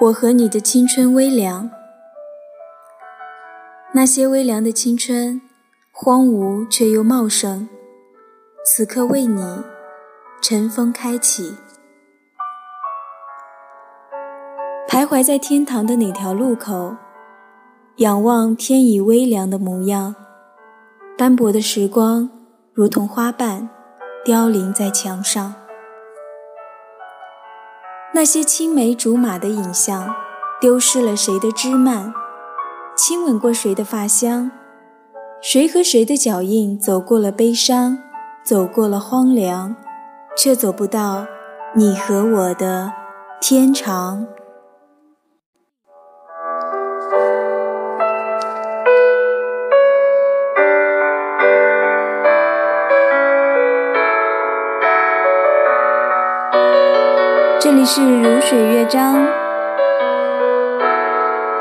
我和你的青春微凉，那些微凉的青春，荒芜却又茂盛，此刻为你尘封开启。徘徊在天堂的哪条路口，仰望天已微凉的模样，斑驳的时光如同花瓣，凋零在墙上。那些青梅竹马的影像，丢失了谁的枝蔓？亲吻过谁的发香？谁和谁的脚印走过了悲伤，走过了荒凉，却走不到你和我的天长。这里是如水乐章。